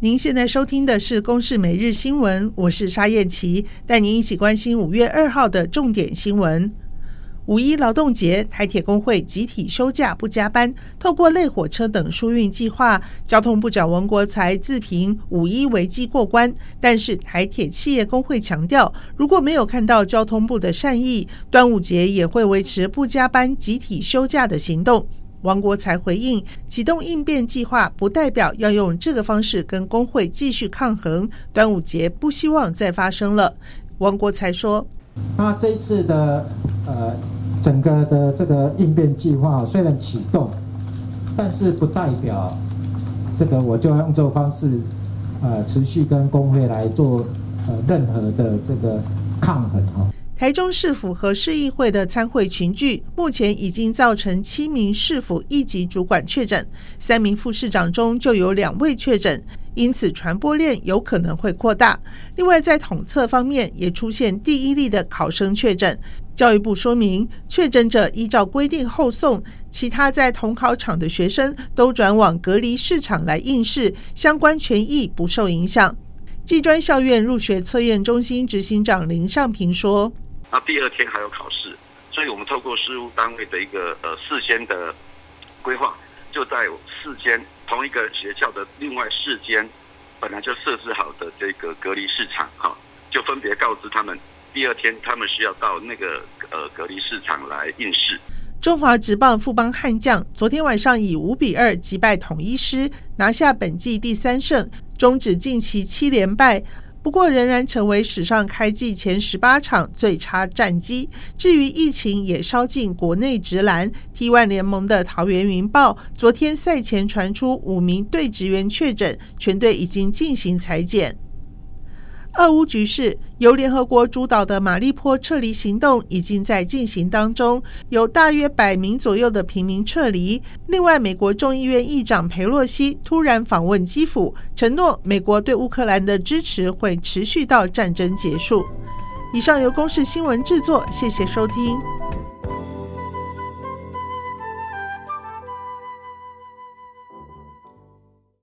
您现在收听的是《公视每日新闻》，我是沙燕琪，带您一起关心五月二号的重点新闻。五一劳动节，台铁工会集体休假不加班，透过类火车等疏运计划，交通部长王国材自评五一危机过关。但是台铁企业工会强调，如果没有看到交通部的善意，端午节也会维持不加班、集体休假的行动。王国材回应：启动应变计划，不代表要用这个方式跟工会继续抗衡。端午节不希望再发生了。王国材说：“那这一次的呃整个的这个应变计划虽然启动，但是不代表这个我就要用这种方式呃持续跟工会来做呃任何的这个抗衡哈。”台中市府和市议会的参会群聚，目前已经造成七名市府一级主管确诊，三名副市长中就有两位确诊，因此传播链有可能会扩大。另外，在统测方面也出现第一例的考生确诊，教育部说明，确诊者依照规定后送，其他在同考场的学生都转往隔离市场来应试，相关权益不受影响。技专校院入学测验中心执行长林尚平说。那第二天还有考试，所以我们透过事务单位的一个呃事先的规划，就在四间同一个学校的另外四间本来就设置好的这个隔离市场，哈，就分别告知他们，第二天他们需要到那个呃隔离市场来应试。中华职棒富邦悍将昨天晚上以五比二击败统一狮，拿下本季第三胜，终止近期七连败。不过，仍然成为史上开季前十八场最差战绩。至于疫情也烧进国内直篮，T1 联盟的桃园云豹昨天赛前传出五名队职员确诊，全队已经进行裁剪。俄乌局势，由联合国主导的马利坡撤离行动已经在进行当中，有大约百名左右的平民撤离。另外，美国众议院议长佩洛西突然访问基辅，承诺美国对乌克兰的支持会持续到战争结束。以上由公视新闻制作，谢谢收听。